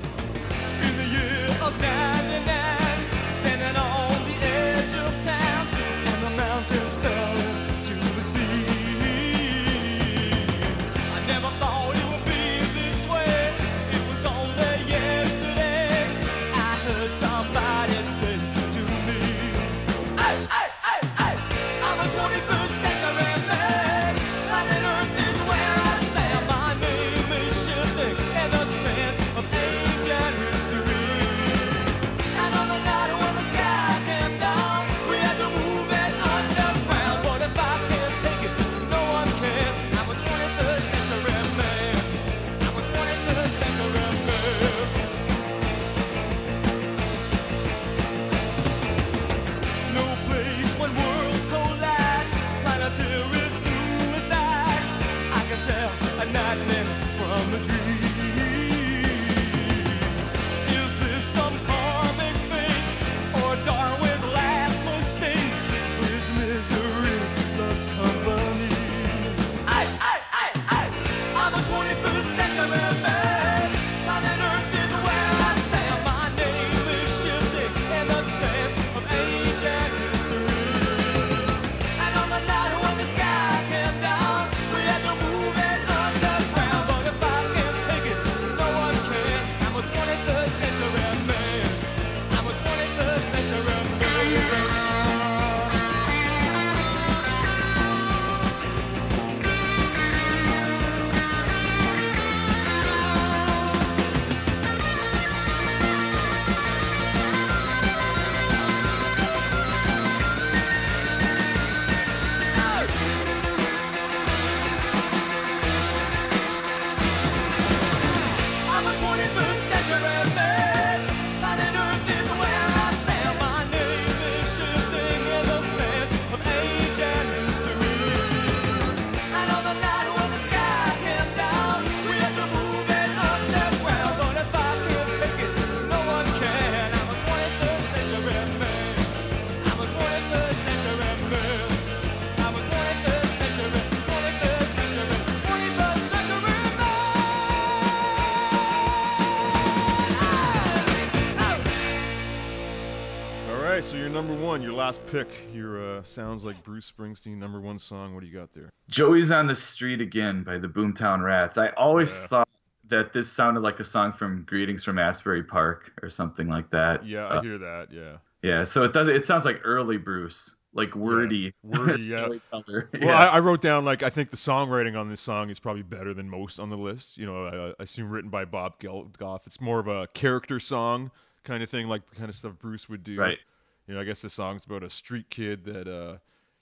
last pick. Your uh, sounds like Bruce Springsteen number one song. What do you got there? Joey's on the Street Again by the Boomtown Rats. I always Yeah. thought that this sounded like a song from Greetings from Asbury Park or something like that. Yeah, Uh, I hear that. Yeah. yeah. So it does. It sounds like early Bruce, like wordy, wordy, yeah. storyteller. Well, yeah. I, I wrote down like I think the songwriting on this song is probably better than most on the list. You know, I, I assume written by Bob Geldof. It's more of a character song kind of thing, like the kind of stuff Bruce would do. right. You know, I guess the song's about a street kid that uh,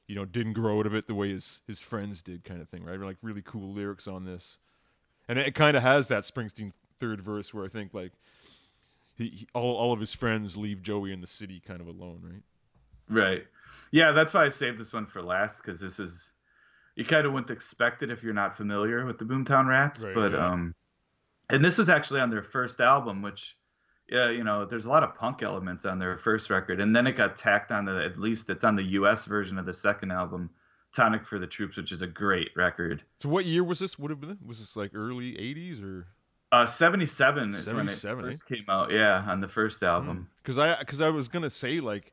you know didn't grow out of it the way his his friends did, kind of thing, right? Like really cool lyrics on this, and it, kind of has that Springsteen third verse where I think like he, he all all of his friends leave Joey in the city kind of alone, right? Right. Yeah, that's why I saved this one for last because this is you kind of wouldn't expect it if you're not familiar with the Boomtown Rats, Right, but yeah. um, and this was actually on their first album, which yeah, you know, there's a lot of punk elements on their first record, and then it got tacked on the at least it's on the U.S. version of the second album, Tonic for the Troops, which is a great record. So what year was this? Would have been was this like early '80s or? Uh, 77 is when it 77, eh? first came out. Yeah, on the first album. Because I because I was gonna say like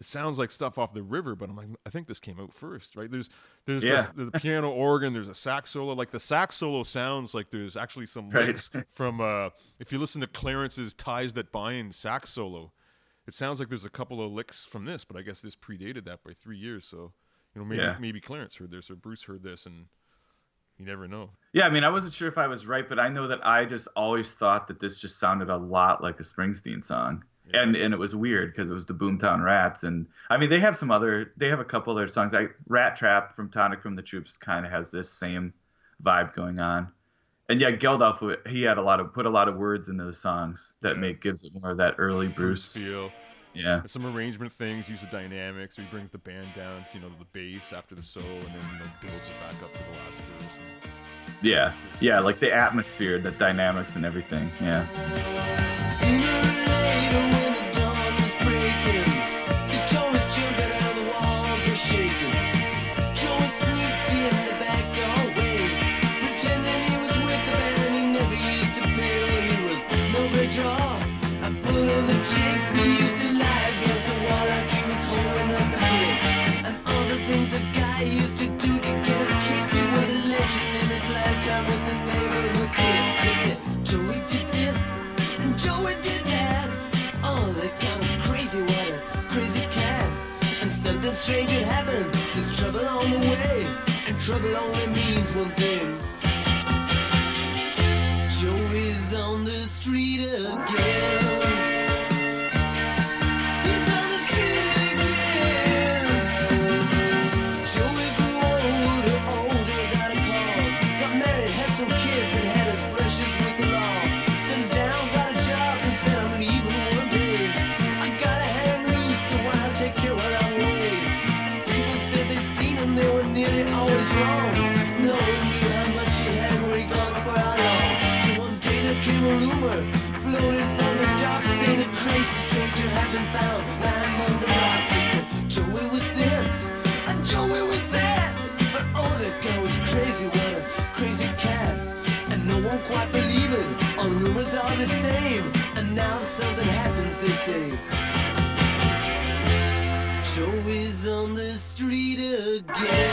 it sounds like stuff off the river, but I'm like I think this came out first, right? There's there's Yeah. this, there's a piano organ, there's a sax solo. Like the sax solo sounds like there's actually some Right. licks from uh if you listen to Clarence's Ties That Bind sax solo, it sounds like there's a couple of licks from this, but I guess this predated that by three years. So you know maybe Yeah. maybe Clarence heard this or Bruce heard this, and you never know. Yeah, I mean, I wasn't sure if I was right, but I know that I just always thought that this just sounded a lot like a Springsteen song. Yeah. And and it was weird because it was the Boomtown Rats, and I mean they have some other they have a couple other songs like Rat Trap from Tonic from the Troops kind of has this same vibe going on, and yeah Geldof he had a lot of put a lot of words in those songs that Yeah. make gives it more of that early Bruce Bruce, feel. yeah some arrangement things, use the dynamics, or he brings the band down, you know, the bass after the solo, and then you know builds it back up for the last verse. And, yeah yeah like the atmosphere the dynamics and everything yeah. And only means one thing. The same. And now something happens, they say. Joey's on the street again.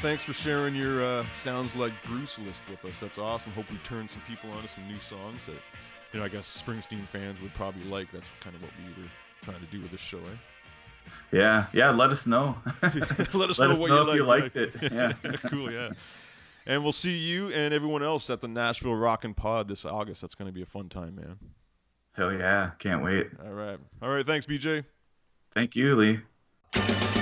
Thanks for sharing your uh, sounds like Bruce list with us. That's awesome. Hope we turn some people on to some new songs that, you know, I guess Springsteen fans would probably like. That's kind of what we were trying to do with this show, eh? Yeah, yeah. Let us know. Let us Let know us what know you if you like. liked it. Yeah. cool, yeah. And we'll see you and everyone else at the Nashville Rockin' Pod this August. That's going to be a fun time, man. Hell yeah! Can't wait. All right. All right. Thanks, BJ. Thank you, Lee.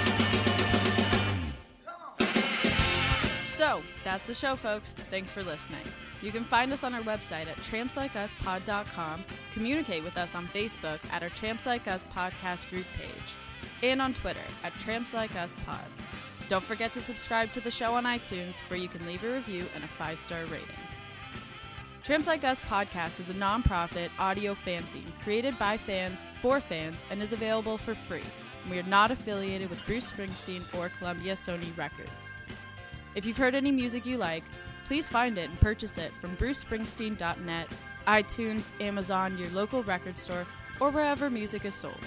So, that's the show, folks. Thanks for listening. You can find us on our website at trampslikeUspod.com, communicate with us on Facebook at our Tramps Like Us podcast group page, and on Twitter at Tramps Like Us Pod. Don't forget to subscribe to the show on iTunes, where you can leave a review and a five star rating. Tramps Like Us podcast is a nonprofit audio fanzine created by fans for fans and is available for free. We are not affiliated with Bruce Springsteen or Columbia Sony Records. If you've heard any music you like, please find it and purchase it from brucespringsteen.net, iTunes, Amazon, your local record store, or wherever music is sold.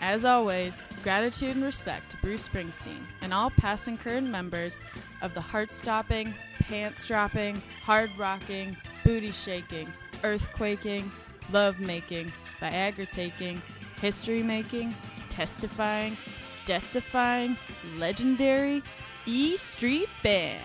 As always, gratitude and respect to Bruce Springsteen and all past and current members of the heart stopping, pants dropping, hard rocking, booty shaking, earthquaking, love making, Viagra taking, history making, testifying, death defying, legendary E Street Band.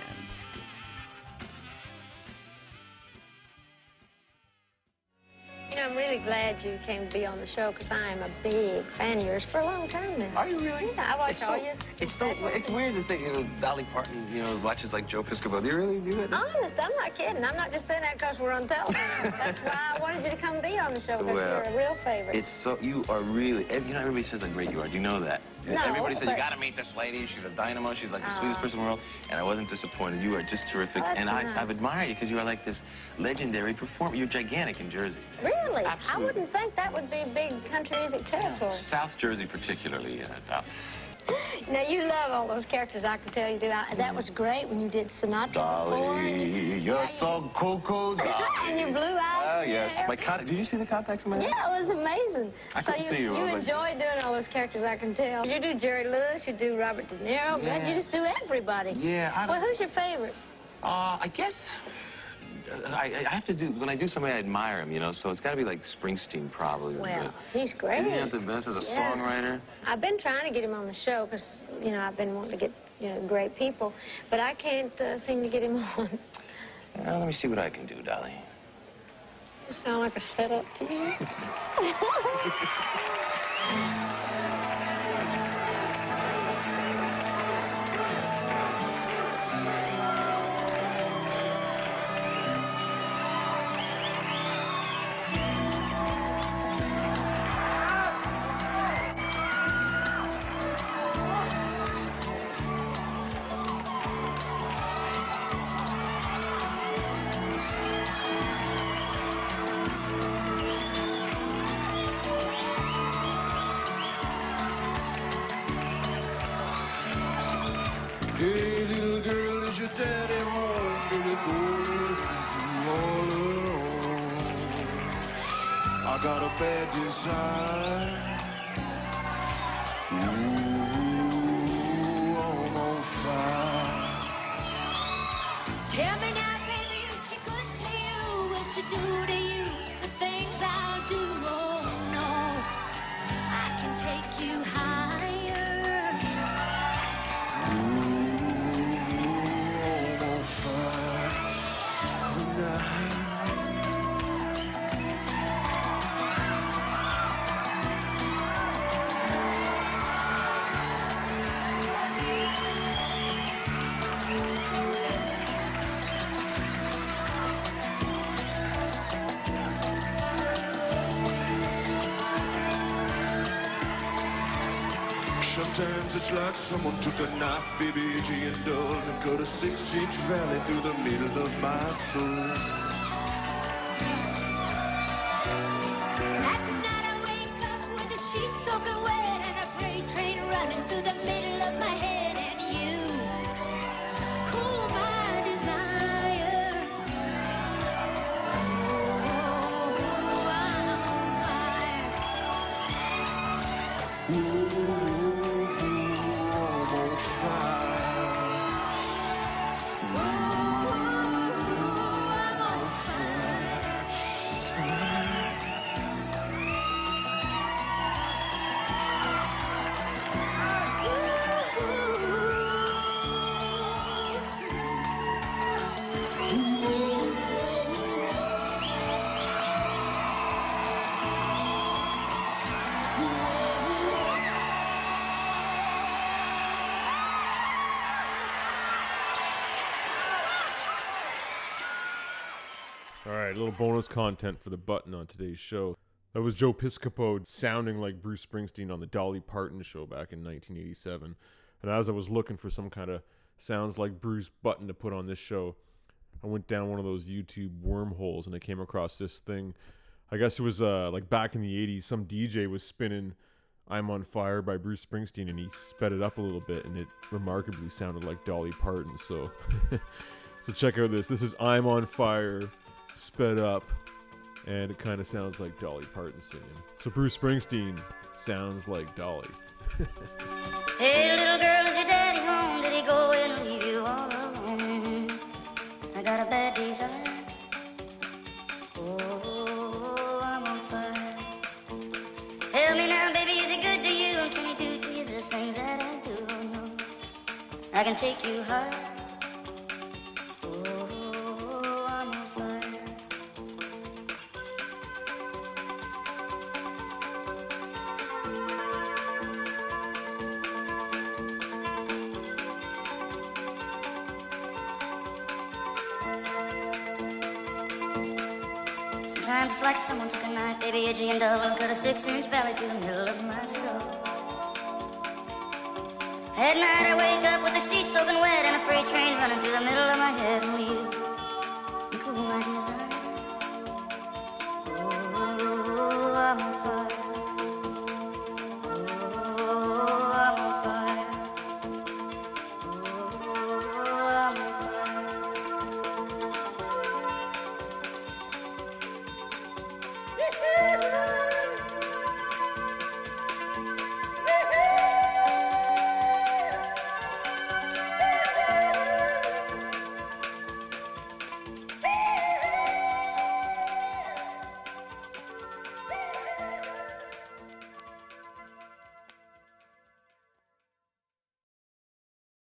You know, I'm really glad you came to be on the show because I am a big fan of yours for a long time now. Are you really? Yeah, I watch it's all so, your It's so. It's weird to think, you know, Dolly Parton, you know, watches like Joe Piscopo. Do you really do that? Honest, I'm not kidding. I'm not just saying that because we're on television. That's why I wanted you to come be on the show because Well, you're a real favorite. It's so. You are really. ev- You know, everybody says how great you are. Do you know that? No, Everybody said, you got to meet this lady. She's a dynamo. She's like the sweetest person in the world. And I wasn't disappointed. You are just terrific. And I, nice. I've admired you because you are like this legendary performer. You're gigantic in Jersey. really? Absolutely. I wouldn't think that would be big country music territory. South Jersey, particularly. Uh, Now, you love all those characters, I can tell you do. I, that was great when you did Sinatra. Dolly, you're so cool, Dolly. and your blue eyes. Oh yes. My contact. Did you see the contacts in my head? Yeah, it was amazing. I so couldn't you, see you. You was like- enjoy doing all those characters, I can tell. You do Jerry Lewis, you do Robert De Niro, God, Yeah. you just do everybody. Yeah, I Well, don't- who's your favorite? Uh, I guess I, I have to do when I do somebody I admire him, you know. So it's got to be like Springsteen, probably. Well, he's great. Isn't he not the best as a Yeah. songwriter? I've been trying to get him on the show because, you know, I've been wanting to get, you know, great people, but I can't uh, seem to get him on. Well, let me see what I can do, Dolly. You sound like a setup to you. six-inch valley through the little bonus content for the button on today's show. That was Joe Piscopo sounding like Bruce Springsteen on the Dolly Parton show back in 1987. And as I was looking for some kind of sounds like Bruce button to put on this show, I went down one of those YouTube wormholes and I came across this thing. I guess it was uh, like back in the 80s, some DJ was spinning I'm on Fire by Bruce Springsteen and he sped it up a little bit and it remarkably sounded like Dolly Parton. So, so check out this. This is I'm on Fire sped up and it kind of sounds like Dolly Parton singing. So Bruce Springsteen sounds like Dolly. Hey, little girl, is your daddy home? Did he go and leave you all alone? I got a bad desire. Oh, I'm on fire. Tell me now, baby, is he good to you? And can he do to you the things that I do? Oh, no. I can take you high. Took a baby, edgy and and cut a six-inch valley through the middle of my skull. At night I wake up with the sheets soaking wet and a freight train running through the middle of my head,